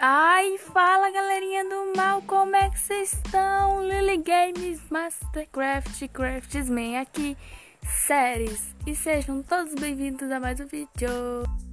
Ai, fala galerinha do mal, como é que vocês estão? Lily Games Mastercraft Craftsman aqui, séries. E sejam todos bem-vindos a mais um vídeo.